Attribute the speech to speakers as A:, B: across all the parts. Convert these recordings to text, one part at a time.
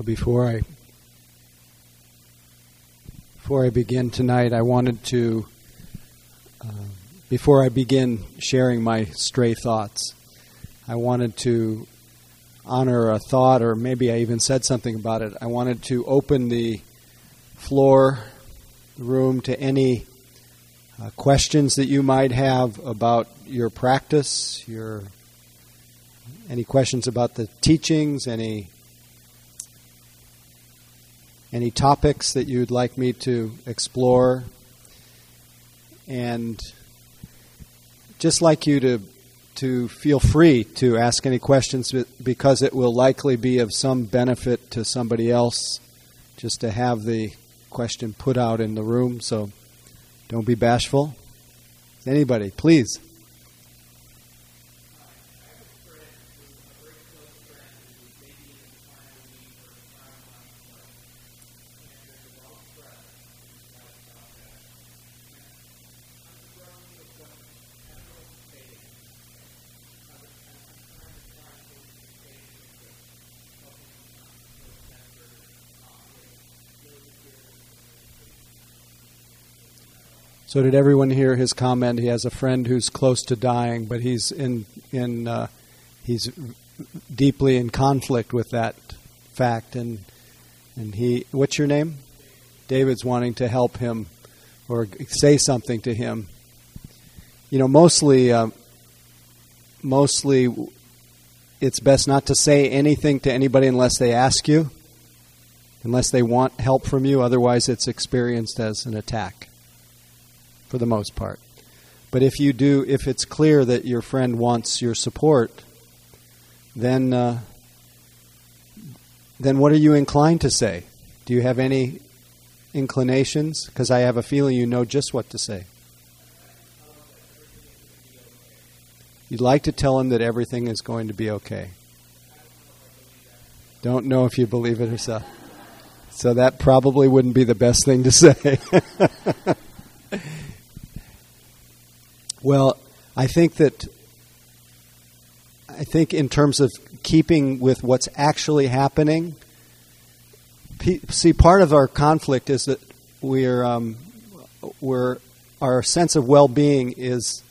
A: So before I before I begin tonight, I wanted to uh, before I begin sharing my stray thoughts, I wanted to honor a thought, or maybe I even said something about it. I wanted to open the floor, room to any uh, questions that you might have about your practice, your any questions about the teachings, any any topics that you'd like me to explore, and just like you to to feel free to ask any questions because it will likely be of some benefit to somebody else just to have the question put out in the room. So don't be bashful. Anybody, please. So did everyone hear his comment? He has a friend who's close to dying, but he's in in uh, he's deeply in conflict with that fact, and and he. What's your name? David's wanting to help him or say something to him. You know, mostly, uh, mostly, it's best not to say anything to anybody unless they ask you, unless they want help from you. Otherwise, it's experienced as an attack for the most part. But if you do, if it's clear that your friend wants your support, then uh, then what are you inclined to say? Do you have any inclinations? Because I have a feeling you know just what to say. You'd like to tell him that everything is going to be okay. Don't know if you believe it or so. So that probably wouldn't be the best thing to say. Well, I think that I think in terms of keeping with what's actually happening. See, part of our conflict is that we're um, we're our sense of well-being is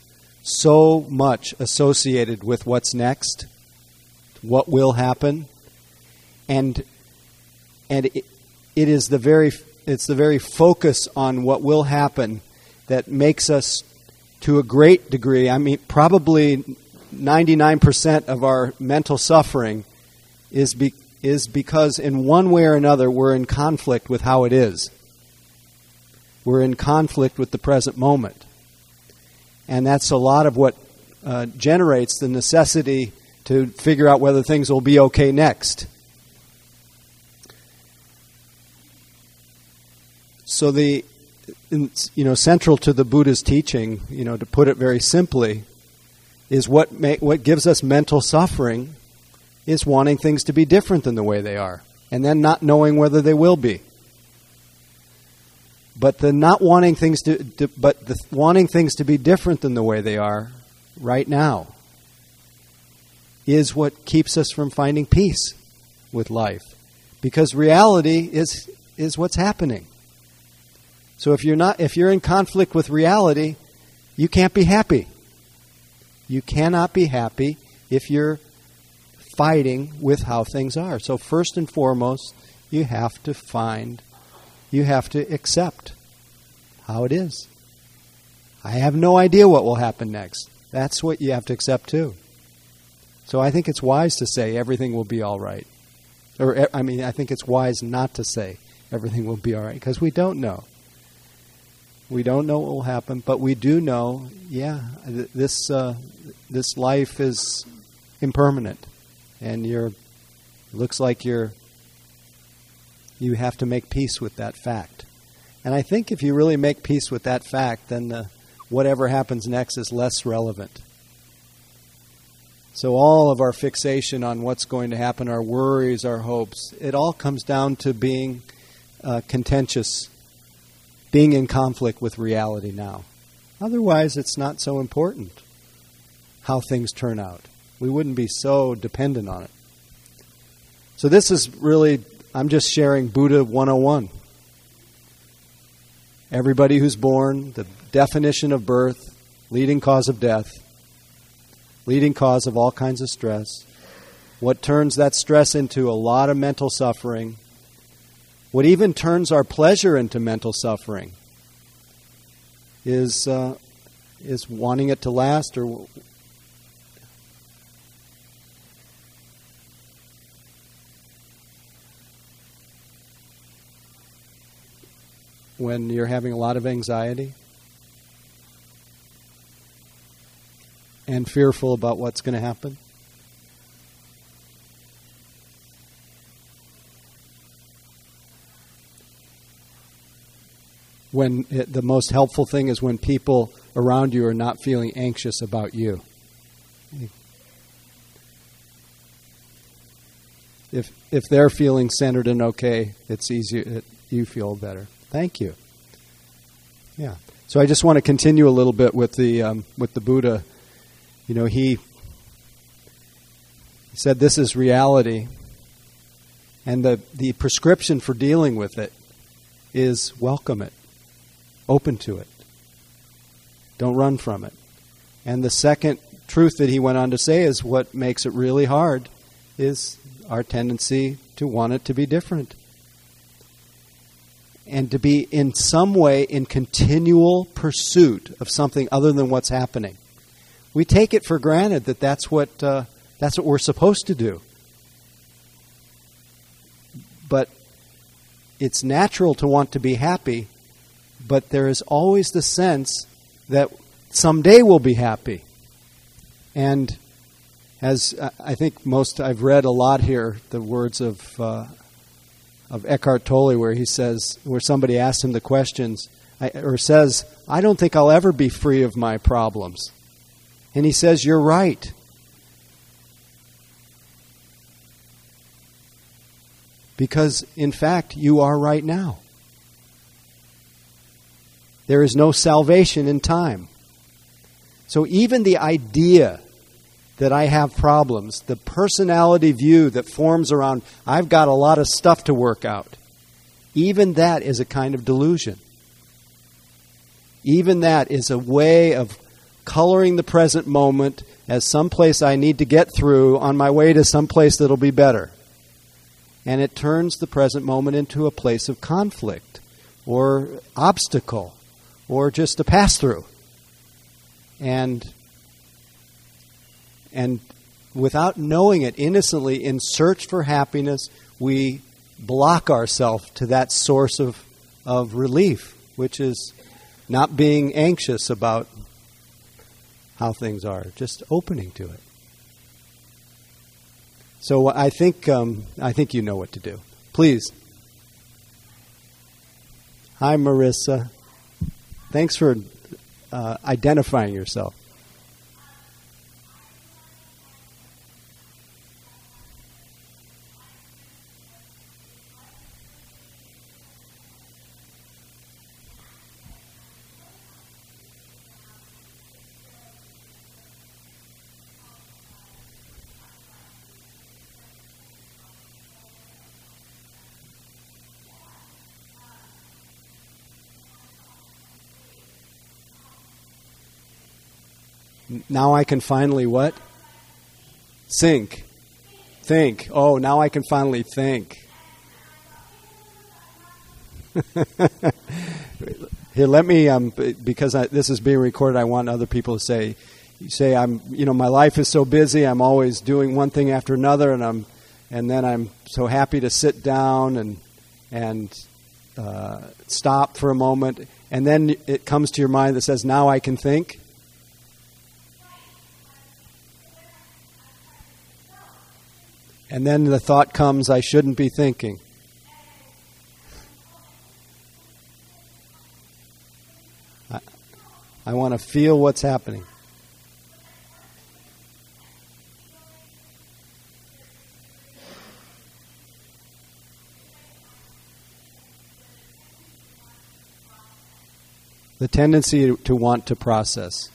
A: so much associated with what's next, what will happen, and and it, it is the very it's the very focus on what will happen that makes us to a great degree, I mean, probably 99% of our mental suffering is, be, is because, in one way or another, we're in conflict with how it is. We're in conflict with the present moment. And that's a lot of what uh, generates the necessity to figure out whether things will be okay next. So the you know, central to the Buddha's teaching, you know, to put it very simply, is what what gives us mental suffering is wanting things to be different than the way they are, and then not knowing whether they will be. But the not wanting things to, to but the wanting things to be different than the way they are right now is what keeps us from finding peace with life, because reality is is what's happening. So if you're not if you're in conflict with reality, you can't be happy. You cannot be happy if you're fighting with how things are. So first and foremost, you have to find you have to accept how it is. I have no idea what will happen next. That's what you have to accept too. So I think it's wise to say everything will be all right. Or eh, I mean, I think it's wise not to say everything will be all right because we don't know. We don't know what will happen, but we do know, yeah, th- this uh, this life is impermanent, and you're looks like you're you have to make peace with that fact. And I think if you really make peace with that fact, then the, whatever happens next is less relevant. So all of our fixation on what's going to happen, our worries, our hopes, it all comes down to being uh, contentious being in conflict with reality now. Otherwise, it's not so important how things turn out. We wouldn't be so dependent on it. So, this is really I'm just sharing Buddha 101. Everybody who's born, the definition of birth, leading cause of death, leading cause of all kinds of stress. What turns that stress into a lot of mental suffering. What even turns our pleasure into mental suffering is, uh, is wanting it to last or when you're having a lot of anxiety and fearful about what's going to happen? When it, the most helpful thing is when people around you are not feeling anxious about you. If if they're feeling centered and okay, it's easier. It, you feel better. Thank you. Yeah. So I just want to continue a little bit with the um, with the Buddha. You know, he, he said this is reality, and the the prescription for dealing with it is welcome it, open to it. Don't run from it. And the second truth that he went on to say is what makes it really hard is our tendency to want it to be different and to be in some way in continual pursuit of something other than what's happening. We take it for granted that that's what, uh, that's what we're supposed to do. But it's natural to want to be happy, but there is always the sense that someday we'll be happy. And as I think most, I've read a lot here, the words of uh, of Eckhart Tolle where he says, where somebody asked him the questions, or says, I don't think I'll ever be free of my problems. And he says, You're right. Because, in fact, you are right now. There is no salvation in time. So, even the idea that I have problems, the personality view that forms around, I've got a lot of stuff to work out, even that is a kind of delusion. Even that is a way of coloring the present moment as some place I need to get through on my way to some place that'll be better. And it turns the present moment into a place of conflict or obstacle or just a pass through. And and without knowing it, innocently, in search for happiness, we block ourselves to that source of, of relief, which is not being anxious about how things are, just opening to it. So I think um, I think you know what to do. Please. Hi, Marissa. Thanks for uh, identifying yourself. Now I can finally what? Think. Think. Oh, now I can finally think. Here, let me, um, because I, this is being recorded, I want other people to say, you say, I'm, you know, my life is so busy, I'm always doing one thing after another, and I'm, and then I'm so happy to sit down and, and uh, stop for a moment, and then it comes to your mind that says, now I can think. And then the thought comes, I shouldn't be thinking. I, I want to feel what's happening. The tendency to want to process.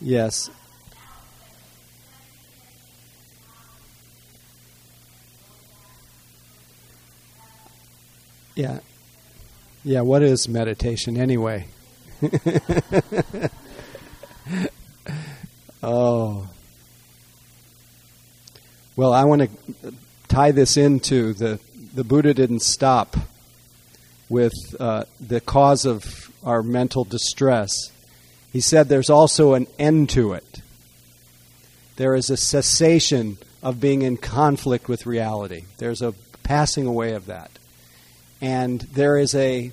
A: Yes, Yeah. Yeah, what is meditation anyway? oh. Well, I want to tie this into the the Buddha didn't stop with uh, the cause of our mental distress. He said there's also an end to it. There is a cessation of being in conflict with reality. There's a passing away of that. And there is a,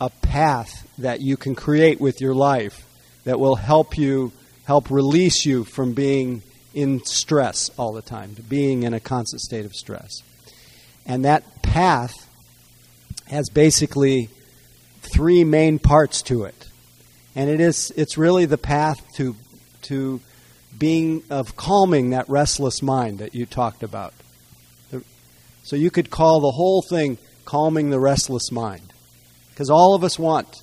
A: a path that you can create with your life that will help you, help release you from being in stress all the time, to being in a constant state of stress. And that path has basically three main parts to it. And it is it's really the path to to being of calming that restless mind that you talked about. So you could call the whole thing calming the restless mind. Because all of us want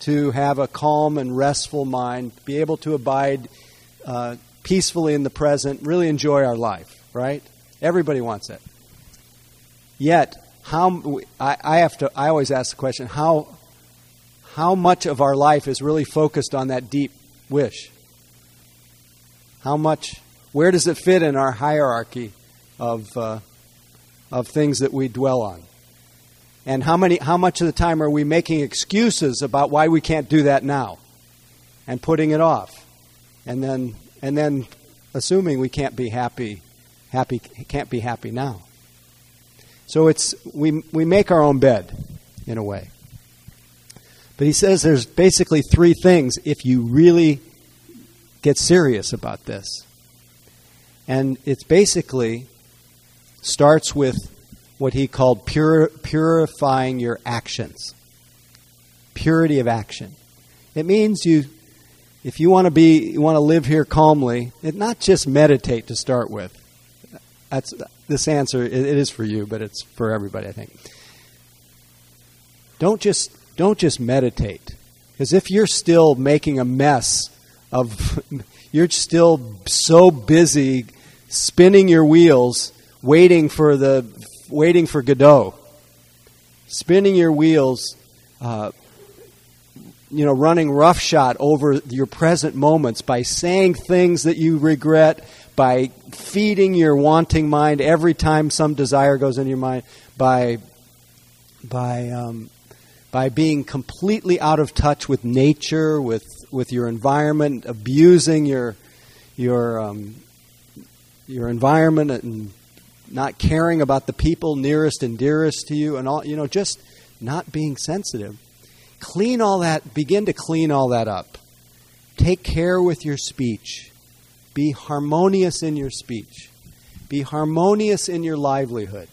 A: to have a calm and restful mind, be able to abide uh, peacefully in the present, really enjoy our life, right? Everybody wants it. Yet, how I, I have to. I always ask the question: how how much of our life is really focused on that deep wish? How much? Where does it fit in our hierarchy of uh, of things that we dwell on? And how many? How much of the time are we making excuses about why we can't do that now, and putting it off, and then and then assuming we can't be happy, happy can't be happy now. So it's we we make our own bed in a way. But he says there's basically three things if you really get serious about this. And it's basically starts with what he called pur- purifying your actions. Purity of action. It means you if you want to be you want to live here calmly, it not just meditate to start with. That's this answer, it is for you, but it's for everybody, I think. Don't just don't just meditate, because if you're still making a mess of, you're still so busy spinning your wheels, waiting for the waiting for Godot, spinning your wheels. Uh, you know, running roughshod over your present moments by saying things that you regret, by feeding your wanting mind every time some desire goes in your mind, by by um, by being completely out of touch with nature, with with your environment, abusing your your um, your environment, and not caring about the people nearest and dearest to you, and all you know, just not being sensitive. Clean all that. Begin to clean all that up. Take care with your speech be harmonious in your speech. Be harmonious in your livelihood.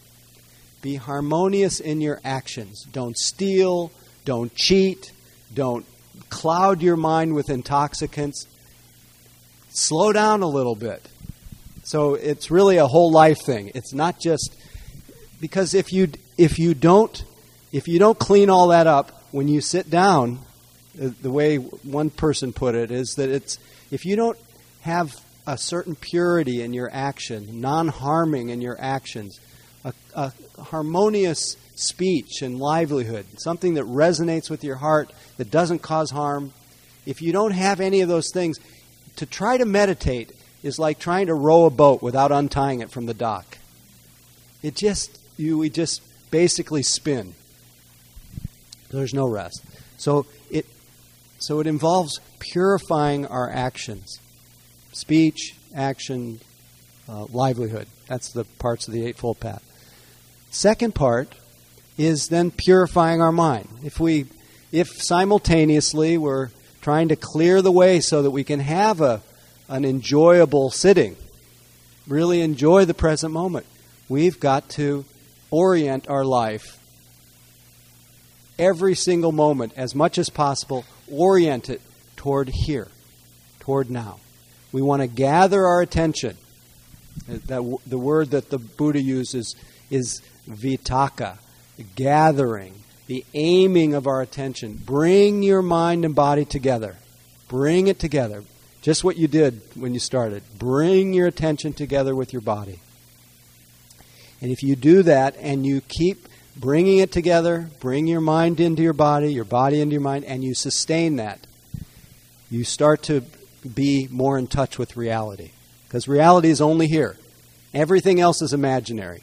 A: Be harmonious in your actions. Don't steal. Don't cheat. Don't cloud your mind with intoxicants. Slow down a little bit. So it's really a whole life thing. It's not just because if you if you don't if you don't clean all that up when you sit down, the way one person put it is that it's if you don't have a certain purity in your action, non harming in your actions, a, a, harmonious speech and livelihood, something that resonates with your heart, that doesn't cause harm. If you don't have any of those things, to try to meditate is like trying to row a boat without untying it from the dock. It just, you, we just basically spin. There's no rest. So it, so it involves purifying our actions speech, action, uh, livelihood. That's the parts of the Eightfold Path. Second part is then purifying our mind. If we, if simultaneously we're trying to clear the way so that we can have a, an enjoyable sitting, really enjoy the present moment, we've got to orient our life every single moment as much as possible, orient it toward here, toward now. We want to gather our attention. That, the word that the Buddha uses is vitakka, gathering, the aiming of our attention. Bring your mind and body together. Bring it together. Just what you did when you started. Bring your attention together with your body. And if you do that and you keep bringing it together, bring your mind into your body, your body into your mind, and you sustain that. You start to be more in touch with reality. Because reality is only here, everything else is imaginary.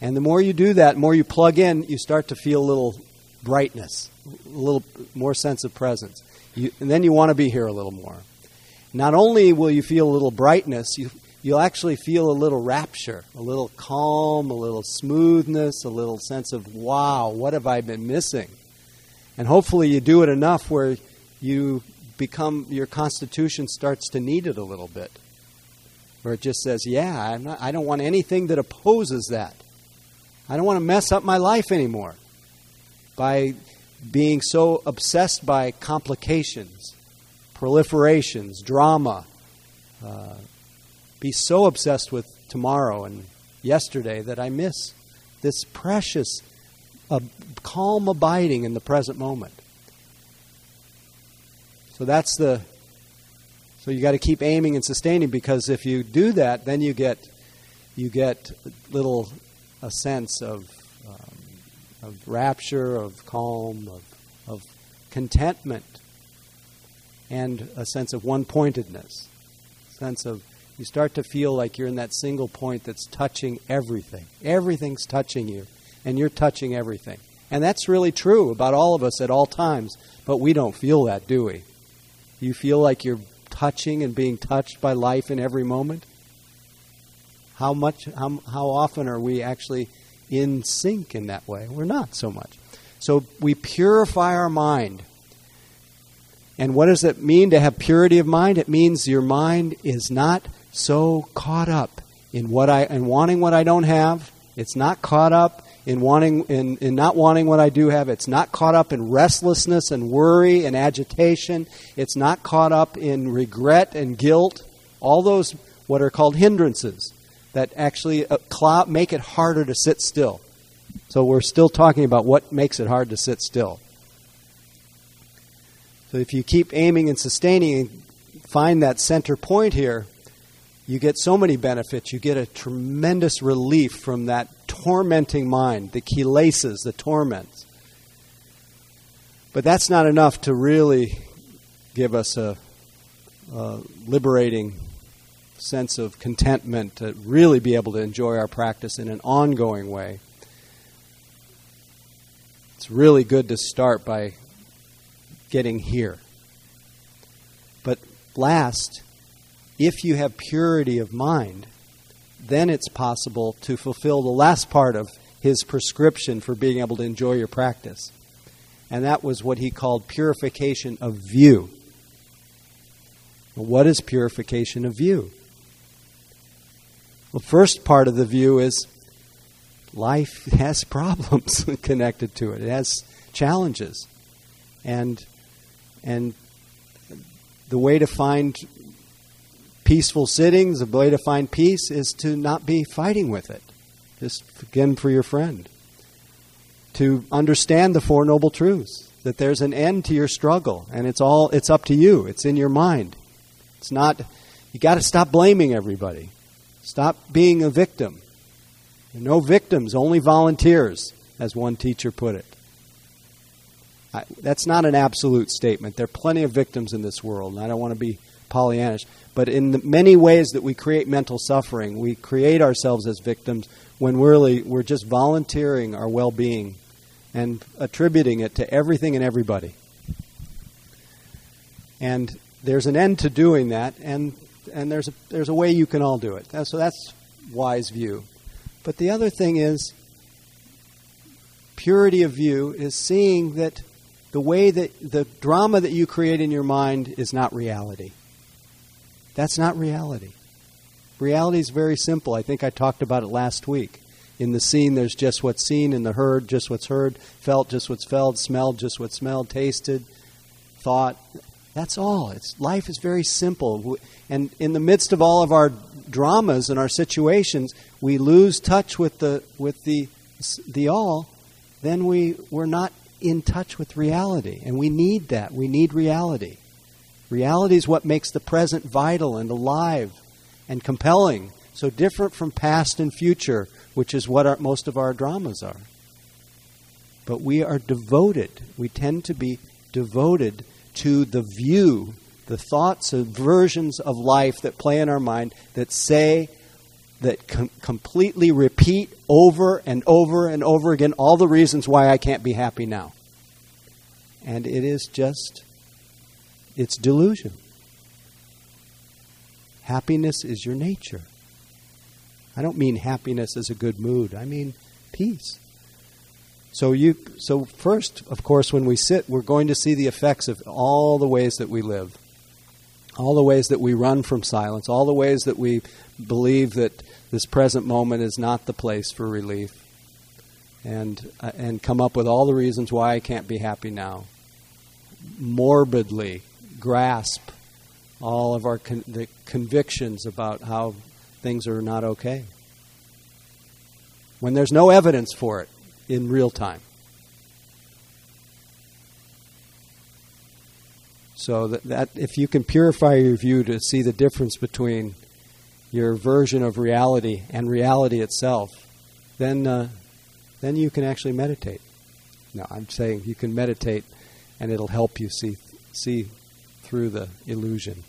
A: And the more you do that, the more you plug in, you start to feel a little brightness, a little more sense of presence. You, and then you want to be here a little more. Not only will you feel a little brightness, you, you'll actually feel a little rapture, a little calm, a little smoothness, a little sense of, wow, what have I been missing? And hopefully you do it enough where you become, your constitution starts to need it a little bit. Where it just says, yeah, not, I don't want anything that opposes that. I don't want to mess up my life anymore by being so obsessed by complications, proliferations, drama. Uh, be so obsessed with tomorrow and yesterday that I miss this precious, uh, calm abiding in the present moment. So that's the. So you got to keep aiming and sustaining because if you do that, then you get you get little a sense of of rapture, of calm, of of contentment, and a sense of one pointedness, sense of you start to feel like you're in that single point that's touching everything. Everything's touching you, and you're touching everything. And that's really true about all of us at all times, but we don't feel that, do we? You feel like you're touching and being touched by life in every moment? How much how, how often are we actually in sync in that way? We're not so much. So we purify our mind. And what does it mean to have purity of mind? It means your mind is not so caught up in what I and wanting what I don't have. It's not caught up in wanting in, in not wanting what I do have. It's not caught up in restlessness and worry and agitation. It's not caught up in regret and guilt. All those what are called hindrances that actually uh, make it harder to sit still. So we're still talking about what makes it hard to sit still. So if you keep aiming and sustaining and find that center point here, you get so many benefits. You get a tremendous relief from that tormenting mind, the kilesas, the torments. But that's not enough to really give us a, a liberating sense of contentment to really be able to enjoy our practice in an ongoing way. It's really good to start by getting here. But last, if you have purity of mind, then it's possible to fulfill the last part of his prescription for being able to enjoy your practice. And that was what he called purification of view. what is purification of view? The first part of the view is life has problems connected to it. It has challenges. And and the way to find peaceful sittings, the way to find peace is to not be fighting with it. Just again for your friend. To understand the Four Noble Truths, that there's an end to your struggle, and it's all it's up to you. It's in your mind. It's not you gotta stop blaming everybody. Stop being a victim. No victims, only volunteers, as one teacher put it. I, that's not an absolute statement. There are plenty of victims in this world, and I don't want to be Pollyannish. But in the many ways that we create mental suffering, we create ourselves as victims when really we're just volunteering our well being and attributing it to everything and everybody. And there's an end to doing that, and, and there's, a, there's a way you can all do it. So that's wise view. But the other thing is purity of view is seeing that the way that the drama that you create in your mind is not reality. That's not reality. Reality is very simple. I think I talked about it last week. In the seen, there's just what's seen, in the heard, just what's heard, felt, just what's felt, smelled, just what's smelled, tasted, thought. That's all. It's life is very simple. And in the midst of all of our dramas and our situations, we lose touch with the with the the all, then we we're not in touch with reality. And we need that. We need reality. Reality is what makes the present vital and alive and compelling, so different from past and future, which is what our, most of our dramas are. but we are devoted. We tend to be devoted to the view, the thoughts and versions of life that play in our mind that say, that com- completely repeat over and over and over again all the reasons why I can't be happy now. And it is just, it's delusion. Happiness is your nature. I don't mean happiness as a good mood. I mean peace. So you so first, of course, when we sit, we're going to see the effects of all the ways that we live. All the ways that we run from silence, all the ways that we believe that this present moment is not the place for relief. And uh, and come up with all the reasons why I can't be happy now. Morbidly grasp all of our con- the convictions about how things are not okay. When there's no evidence for it in real time. So that, that if you can purify your view to see the difference between your version of reality and reality itself, then uh, then you can actually meditate. No, I'm saying you can meditate, and it'll help you see see through the illusion.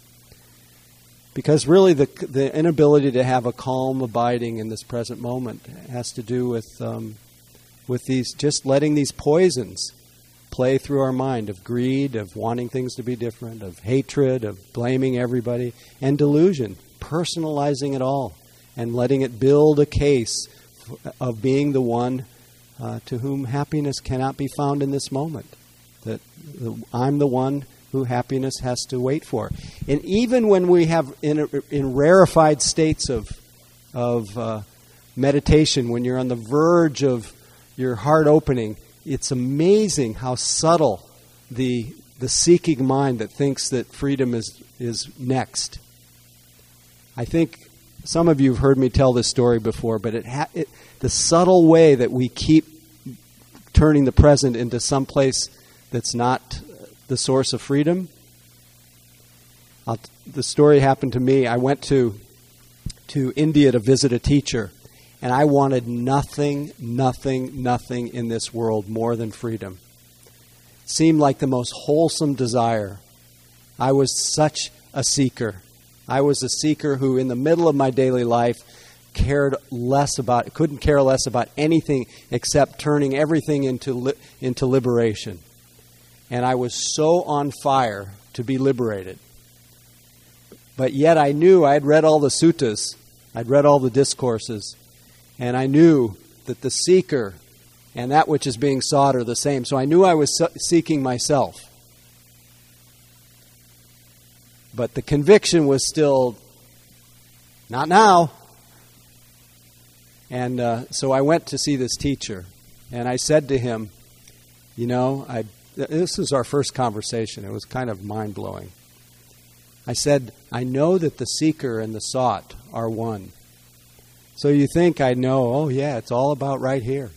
A: Because really, the, the inability to have a calm abiding in this present moment has to do with, um, with these, just letting these poisons play through our mind of greed, of wanting things to be different, of hatred, of blaming everybody, and delusion, personalizing it all, and letting it build a case of being the one uh, to whom happiness cannot be found in this moment. That I'm the one who happiness has to wait for. And even when we have in, in rarefied states of, of uh, meditation, when you're on the verge of your heart opening, it's amazing how subtle the, the seeking mind that thinks that freedom is, is next. I think some of you have heard me tell this story before, but it, ha- it the subtle way that we keep turning the present into some place that's not the source of freedom. I'll, the story happened to me. I went to to India to visit a teacher, and I wanted nothing, nothing, nothing in this world more than freedom. It seemed like the most wholesome desire. I was such a seeker. I was a seeker who, in the middle of my daily life, cared less about, couldn't care less about anything except turning everything into, li- into liberation and I was so on fire to be liberated. But yet I knew I had read all the suttas, I'd read all the discourses, and I knew that the seeker and that which is being sought are the same. So I knew I was seeking myself. But the conviction was still, not now. And uh, so I went to see this teacher, and I said to him, You know, I this was our first conversation. It was kind of mind blowing. I said, I know that the seeker and the sought are one. So you think I know, oh, yeah, it's all about right here.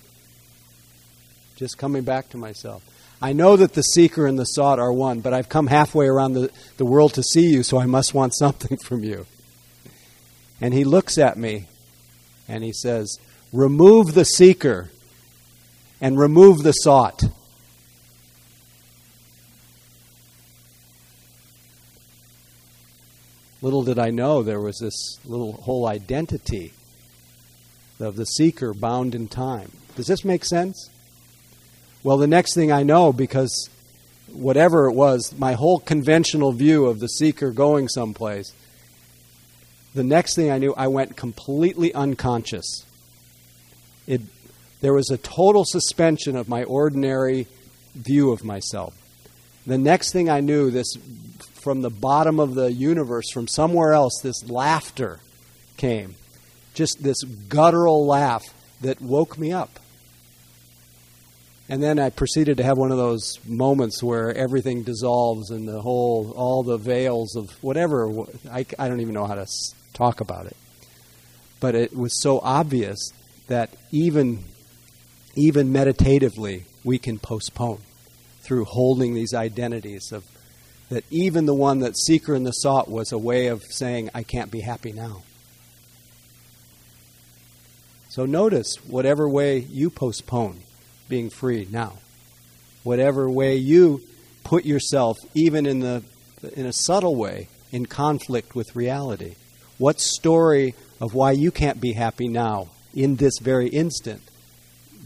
A: Just coming back to myself. I know that the seeker and the sought are one, but I've come halfway around the, the world to see you, so I must want something from you. And he looks at me and he says, Remove the seeker and remove the sought. Little did I know there was this little whole identity of the seeker bound in time. Does this make sense? Well, the next thing I know, because whatever it was, my whole conventional view of the seeker going someplace, the next thing I knew, I went completely unconscious. It, there was a total suspension of my ordinary view of myself. The next thing I knew, this from the bottom of the universe, from somewhere else, this laughter came. Just this guttural laugh that woke me up. And then I proceeded to have one of those moments where everything dissolves and the whole, all the veils of whatever, I, I don't even know how to talk about it. But it was so obvious that even, even meditatively, we can postpone through holding these identities of that even the one that seeker and the sought was a way of saying, I can't be happy now. So notice whatever way you postpone being free now. Whatever way you put yourself, even in the in a subtle way, in conflict with reality. What story of why you can't be happy now, in this very instant,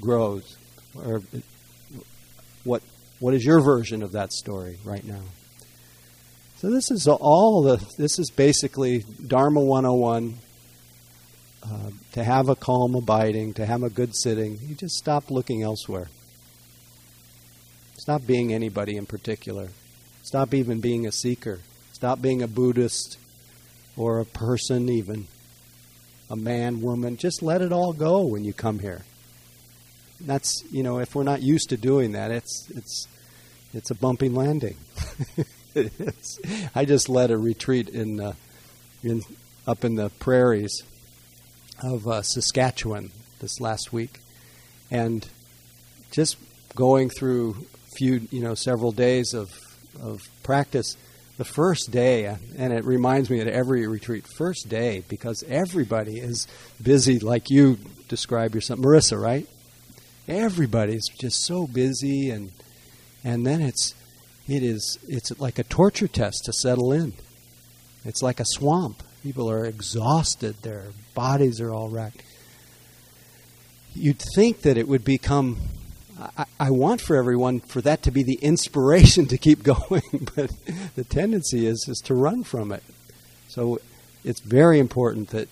A: grows? Or what what is your version of that story right now? So this is all the this is basically Dharma 101 uh, to have a calm abiding, to have a good sitting, you just stop looking elsewhere. Stop being anybody in particular. Stop even being a seeker. Stop being a Buddhist or a person, even a man, woman. Just let it all go when you come here. That's you know, if we're not used to doing that, it's it's it's a bumpy landing. I just led a retreat in uh, in up in the prairies of uh, Saskatchewan this last week, and just going through few, you know, several days of of practice. The first day, and it reminds me at every retreat, first day, because everybody is busy, like you describe yourself, Marissa, right? Everybody's just so busy, and and then it's it is it's like a torture test to settle in. It's like a swamp. People are exhausted, their bodies are all wrecked. You'd think that it would become. I, I want for everyone for that to be the inspiration to keep going, but the tendency is is to run from it. So it's very important that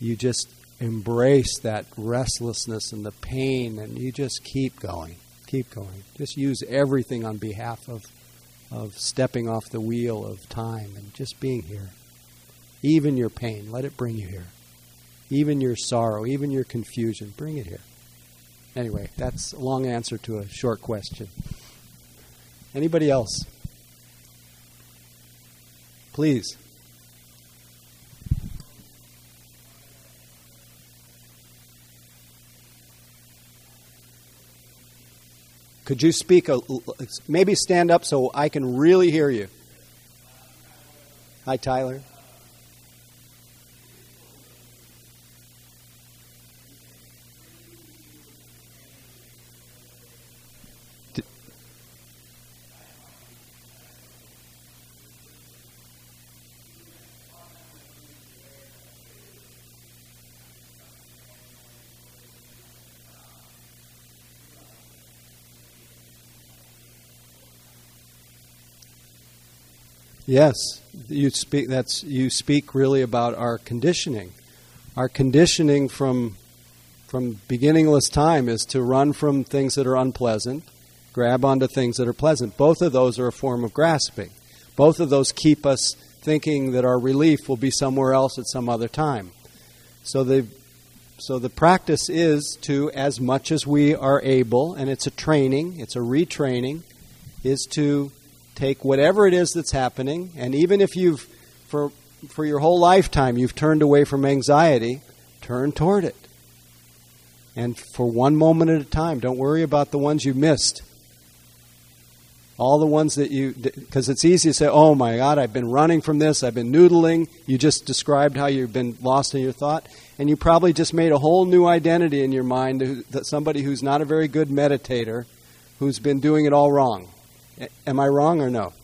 A: you just embrace that restlessness and the pain, and you just keep going, keep going. Just use everything on behalf of of stepping off the wheel of time and just being here. Even your pain, let it bring you here. Even your sorrow, even your confusion, bring it here. Anyway, that's a long answer to a short question. Anybody else? Please. Could you speak a maybe stand up so I can really hear you? Hi Tyler. Yes, you speak. That's you speak really about our conditioning. Our conditioning from from beginningless time is to run from things that are unpleasant, grab onto things that are pleasant. Both of those are a form of grasping. Both of those keep us thinking that our relief will be somewhere else at some other time. So the so the practice is to, as much as we are able, and it's a training, it's a retraining, is to take whatever it is that's happening, and even if you've, for, for your whole lifetime, you've turned away from anxiety, turn toward it. And for one moment at a time, don't worry about the ones you missed. All the ones that you, because it's easy to say, oh my God, I've been running from this, I've been noodling. You just described how you've been lost in your thought. And you probably just made a whole new identity in your mind that somebody who's not a very good meditator, who's been doing it all wrong. Am I wrong or no?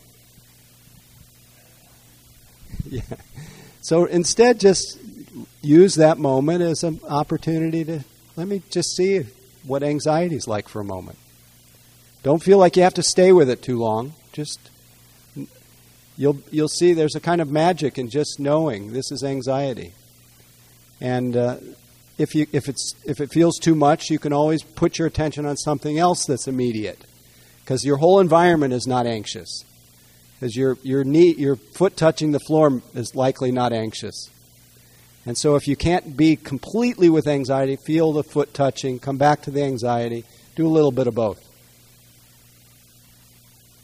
A: Yeah. So instead, just use that moment as an opportunity to let me just see what anxiety is like for a moment. Don't feel like you have to stay with it too long. Just you'll you'll see there's a kind of magic in just knowing this is anxiety. And uh, if you if it's if it feels too much, you can always put your attention on something else that's immediate because your whole environment is not anxious. Because your, your, knee, your foot touching the floor is likely not anxious. And so if you can't be completely with anxiety, feel the foot touching, come back to the anxiety, do a little bit of both.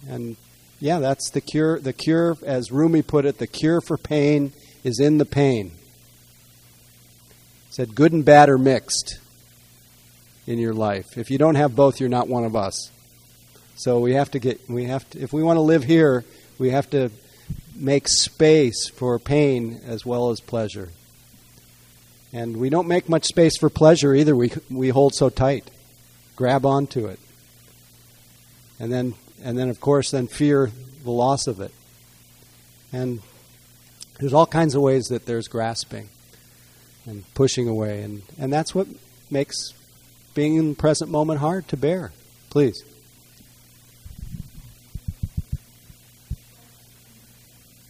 A: And yeah, that's the cure. The cure, as Rumi put it, the cure for pain is in the pain. He said good and bad are mixed in your life. If you don't have both, you're not one of us. So we have to get, we have to, if we want to live here, we have to make space for pain as well as pleasure. And we don't make much space for pleasure either. We, we hold so tight. grab onto it. And then, and then of course, then fear the loss of it. And there's all kinds of ways that there's grasping and pushing away. And, and that's what makes being in the present moment hard to bear. Please.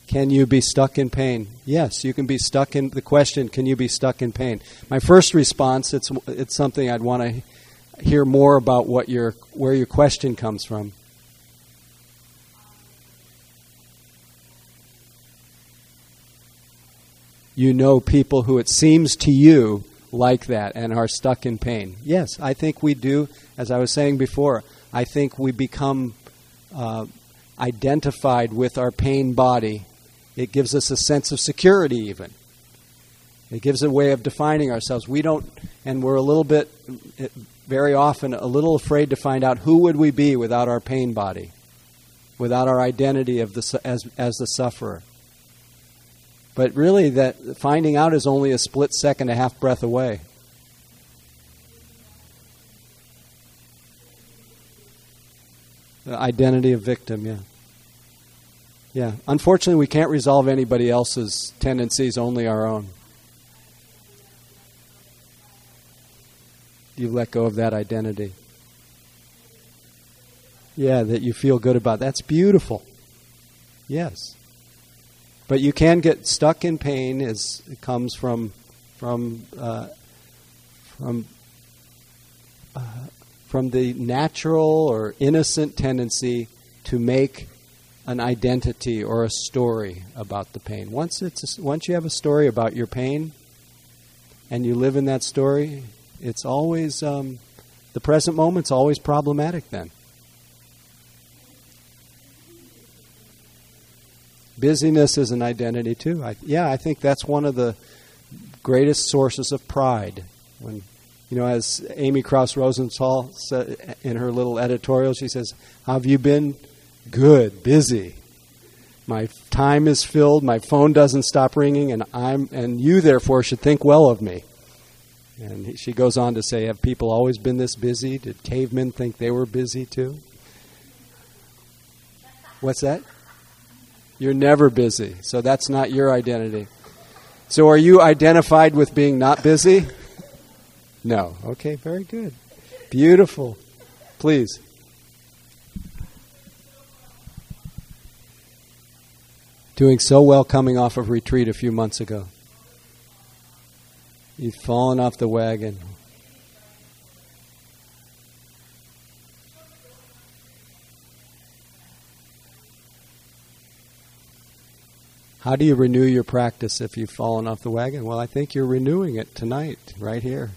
A: Can you be stuck in pain? Yes, you can be stuck in the question, can you be stuck in pain? My first response, it's it's something I'd want to hear more about what your where your question comes from. You know people who it seems to you like that and are stuck in pain. Yes, I think we do. As I was saying before, I think we become uh, identified with our pain body it gives us a sense of security, even. It gives a way of defining ourselves. We don't, and we're a little bit, very often, a little afraid to find out who would we be without our pain body, without our identity of the, as, as the sufferer. But really, that finding out is only a split second, a half breath away. The identity of victim, yeah. Yeah. Unfortunately, we can't resolve anybody else's tendencies, only our own. You let go of that identity. Yeah, that you feel good about. That's beautiful. Yes. But you can get stuck in pain as it comes from from uh, from uh, from the natural or innocent tendency to make an identity or a story about the pain. Once it's a, once you have a story about your pain, and you live in that story, it's always um, the present moment's always problematic. Then busyness is an identity too. I, yeah, I think that's one of the greatest sources of pride. When you know, as Amy Krouse Rosenthal said in her little editorial, she says, "How have you been?" Good, busy. My time is filled, my phone doesn't stop ringing, and I'm and you therefore should think well of me. And she goes on to say, Have people always been this busy? Did cavemen think they were busy too? What's that? You're never busy. So that's not your identity. So are you identified with being not busy? No. Okay, very good. Beautiful. Please. Doing so well coming off of retreat a few months ago. You've fallen off the wagon. How do you renew your practice if you've fallen off the wagon? Well, I think you're renewing it tonight, right here.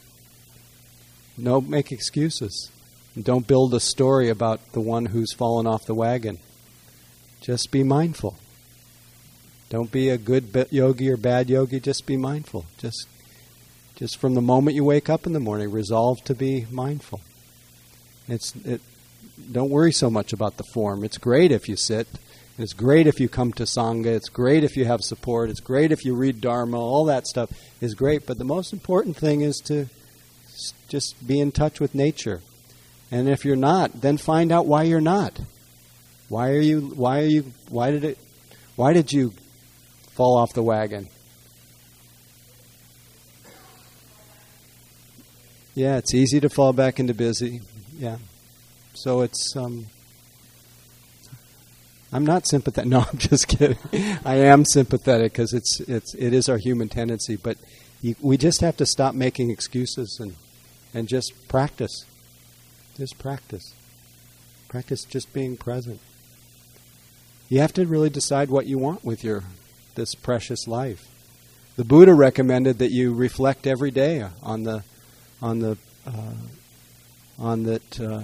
A: Don't make excuses. Don't build a story about the one who's fallen off the wagon. Just be mindful. Don't be a good yogi or bad yogi. Just be mindful. Just, just from the moment you wake up in the morning, resolve to be mindful. It's it. Don't worry so much about the form. It's great if you sit. It's great if you come to sangha. It's great if you have support. It's great if you read dharma. All that stuff is great. But the most important thing is to just be in touch with nature. And if you're not, then find out why you're not. Why are you? Why are you? Why did it? Why did you fall off the wagon. Yeah, it's easy to fall back into busy. Yeah. So it's um I'm not sympathetic. No, I'm just kidding. I am sympathetic because it's it's it is our human tendency, but you, we just have to stop making excuses and and just practice. Just practice. Practice just being present. You have to really decide what you want with your this precious life. The Buddha recommended that you reflect every day on the on the uh, on that uh,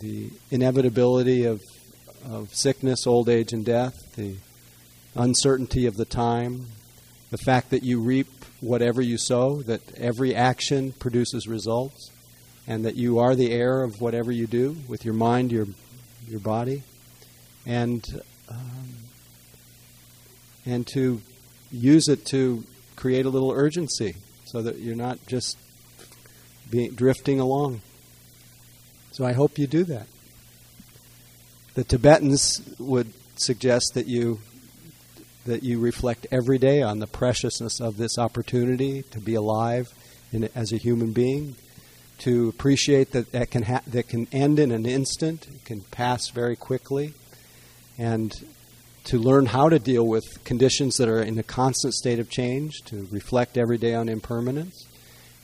A: the inevitability of of sickness, old age, and death, the uncertainty of the time, the fact that you reap whatever you sow, that every action produces results, and that you are the heir of whatever you do with your mind, your your body, and um, and to use it to create a little urgency so that you're not just being, drifting along. So I hope you do that. The Tibetans would suggest that you that you reflect every day on the preciousness of this opportunity to be alive in, as a human being, to appreciate that that can ha- that can end in an instant, it can pass very quickly, and to learn how to deal with conditions that are in a constant state of change, to reflect every day on impermanence,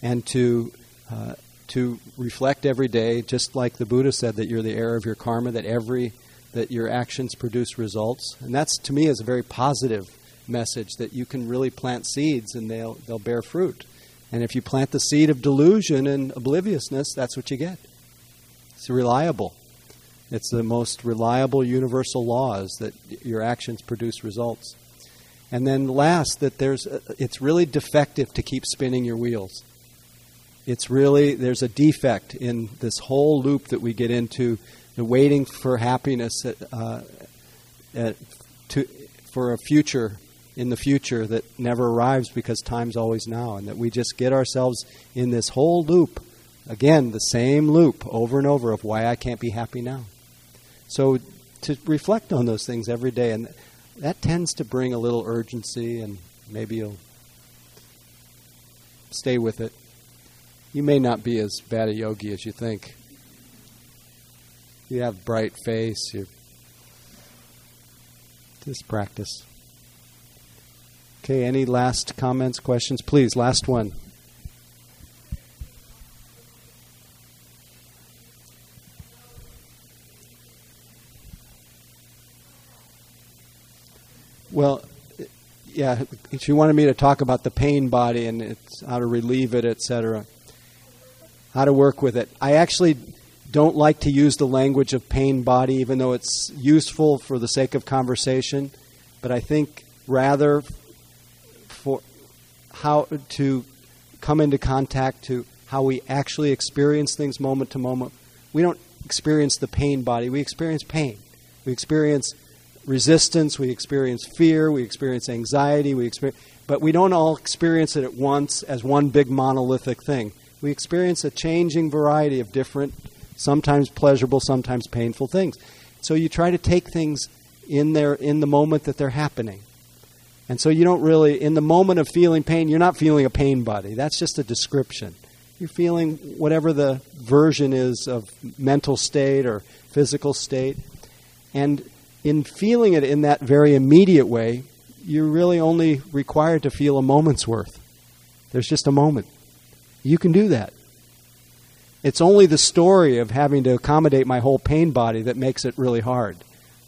A: and to uh, to reflect every day, just like the Buddha said, that you're the heir of your karma, that every that your actions produce results, and that's to me is a very positive message that you can really plant seeds and they'll they'll bear fruit. And if you plant the seed of delusion and obliviousness, that's what you get. It's reliable. It's the most reliable universal laws that your actions produce results. And then last, that there's a, it's really defective to keep spinning your wheels. It's really there's a defect in this whole loop that we get into, the waiting for happiness at, uh, at, to, for a future in the future that never arrives because time's always now, and that we just get ourselves in this whole loop. Again, the same loop over and over of why I can't be happy now. So to reflect on those things every day, and that tends to bring a little urgency, and maybe you'll stay with it. You may not be as bad a yogi as you think. You have bright face. You just practice. Okay. Any last comments, questions, please? Last one. Well, yeah, she wanted me to talk about the pain body and it's how to relieve it, etc. How to work with it. I actually don't like to use the language of pain body, even though it's useful for the sake of conversation. But I think rather for how to come into contact to how we actually experience things moment to moment. We don't experience the pain body, we experience pain. We experience resistance, we experience fear, we experience anxiety, we experience, but we don't all experience it at once as one big monolithic thing. We experience a changing variety of different, sometimes pleasurable, sometimes painful things. So you try to take things in there in the moment that they're happening. And so you don't really, in the moment of feeling pain, you're not feeling a pain body. That's just a description. You're feeling whatever the version is of mental state or physical state. And in feeling it in that very immediate way, you're really only required to feel a moment's worth. There's just a moment. You can do that. It's only the story of having to accommodate my whole pain body that makes it really hard.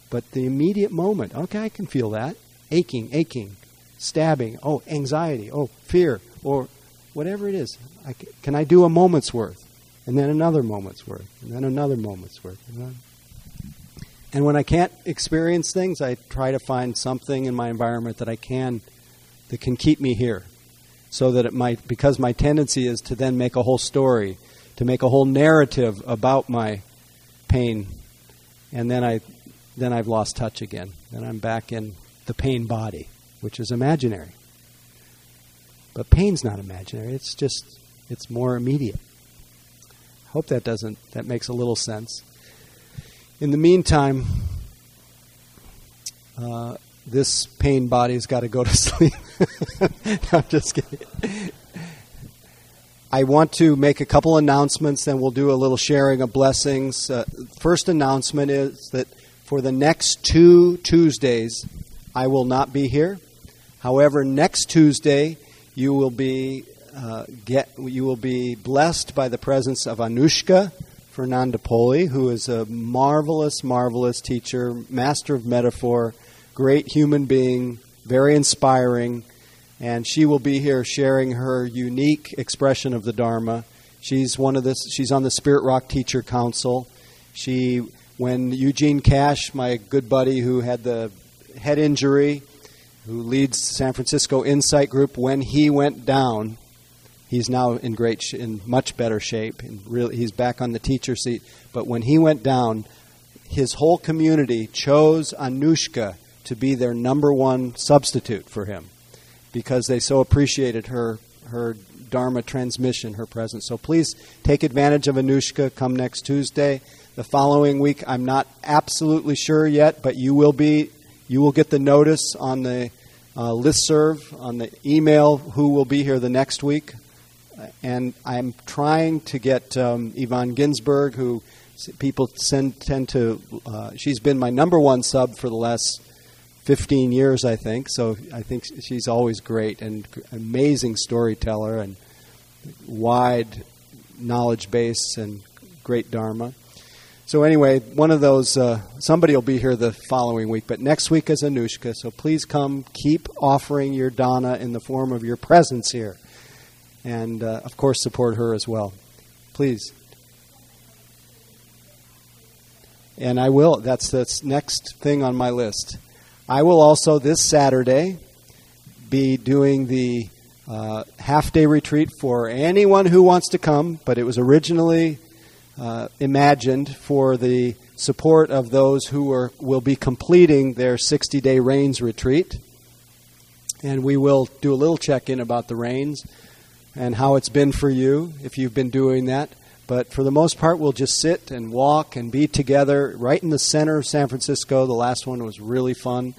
A: But the immediate moment, okay, I can feel that. Aching, aching, stabbing, oh, anxiety, oh, fear, or whatever it is. I can, can I do a moment's worth? And then another moment's worth, and then another moment's worth. And when I can't experience things, I try to find something in my environment that I can that can keep me here. So that it might because my tendency is to then make a whole story, to make a whole narrative about my pain. And then I then I've lost touch again. Then I'm back in the pain body, which is imaginary. But pain's not imaginary. It's just it's more immediate. I hope that doesn't that makes a little sense. In the meantime, uh, this pain body's got to go to sleep. I'm just kidding. I want to make a couple announcements, then we'll do a little sharing of blessings. Uh, first announcement is that for the next two Tuesdays, I will not be here. However, next Tuesday, you will be uh, get you will be blessed by the presence of Anushka Fernandopulle, who is a marvelous, marvelous teacher, master of metaphor, great human being, very inspiring, and she will be here sharing her unique expression of the Dharma. She's one of this. She's on the Spirit Rock Teacher Council. She, when Eugene Cash, my good buddy who had the head injury, who leads San Francisco Insight Group, when he went down, He's now in great, sh- in much better shape, and really, he's back on the teacher seat. But when he went down, his whole community chose Anushka to be their number one substitute for him, because they so appreciated her her Dharma transmission, her presence. So please take advantage of Anushka. Come next Tuesday. The following week, I'm not absolutely sure yet, but you will be. You will get the notice on the uh, list serve on the email who will be here the next week. And I'm trying to get um, Yvonne Ginsberg, who people send, tend to. Uh, she's been my number one sub for the last 15 years, I think. So I think she's always great and amazing storyteller and wide knowledge base and great Dharma. So anyway, one of those, uh, somebody will be here the following week, but next week is Anushka. So please come, keep offering your dana in the form of your presence here, and uh, of course support her as well. Please. And I will. That's the next thing on my list. I will also this Saturday be doing the uh, half day retreat for anyone who wants to come, but it was originally uh, imagined for the support of those who are, will be completing their 60 day rains retreat. And we will do a little check in about the rains and how it's been for you if you've been doing that. But for the most part, we'll just sit and walk and be together right in the center of San Francisco. The last one was really fun.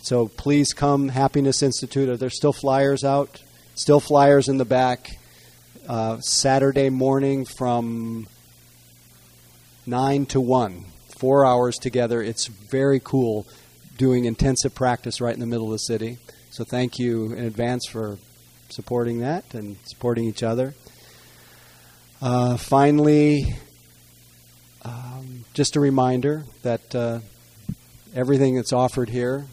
A: So please come, Happiness Institute. Are there still flyers out? Still flyers in the back. Uh, Saturday morning from 9 to 1, four hours together. It's very cool doing intensive practice right in the middle of the city. So thank you in advance for supporting that and supporting each other. Uh, finally, um, just a reminder that uh, everything that's offered here,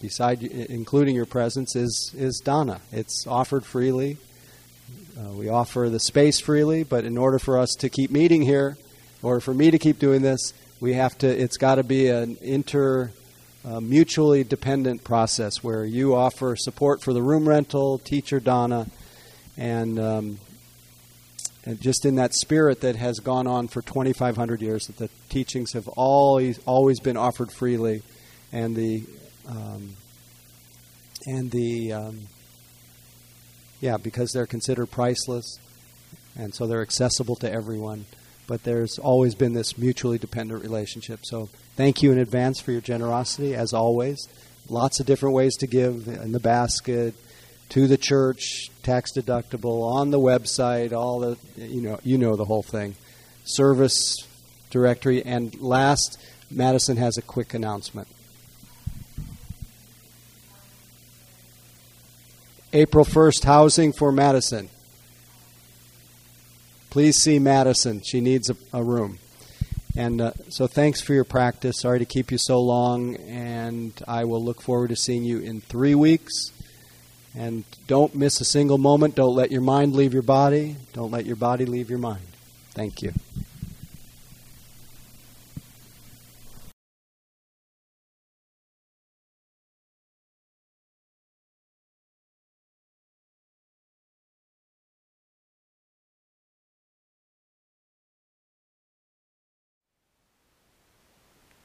A: beside including your presence, is is dana. It's offered freely. Uh, we offer the space freely, but in order for us to keep meeting here, or for me to keep doing this, we have to. It's got to be an inter. Uh, mutually dependent process where you offer support for the room rental, teacher dana, and um, and just in that spirit that has gone on for 2,500 years, that the teachings have always always been offered freely, and the um, and the um, yeah, because they're considered priceless, and so they're accessible to everyone. But there's always been this mutually dependent relationship. So thank you in advance for your generosity, as always. Lots of different ways to give in the basket, to the church, tax deductible, on the website, all the you know you know the whole thing. Service directory and last Madison has a quick announcement. April 1st housing for Madison. Please see Madison. She needs a, a room. And uh, so thanks for your practice. Sorry to keep you so long, and I will look forward to seeing you in three weeks. And don't miss a single moment. Don't let your mind leave your body. Don't let your body leave your mind. Thank you.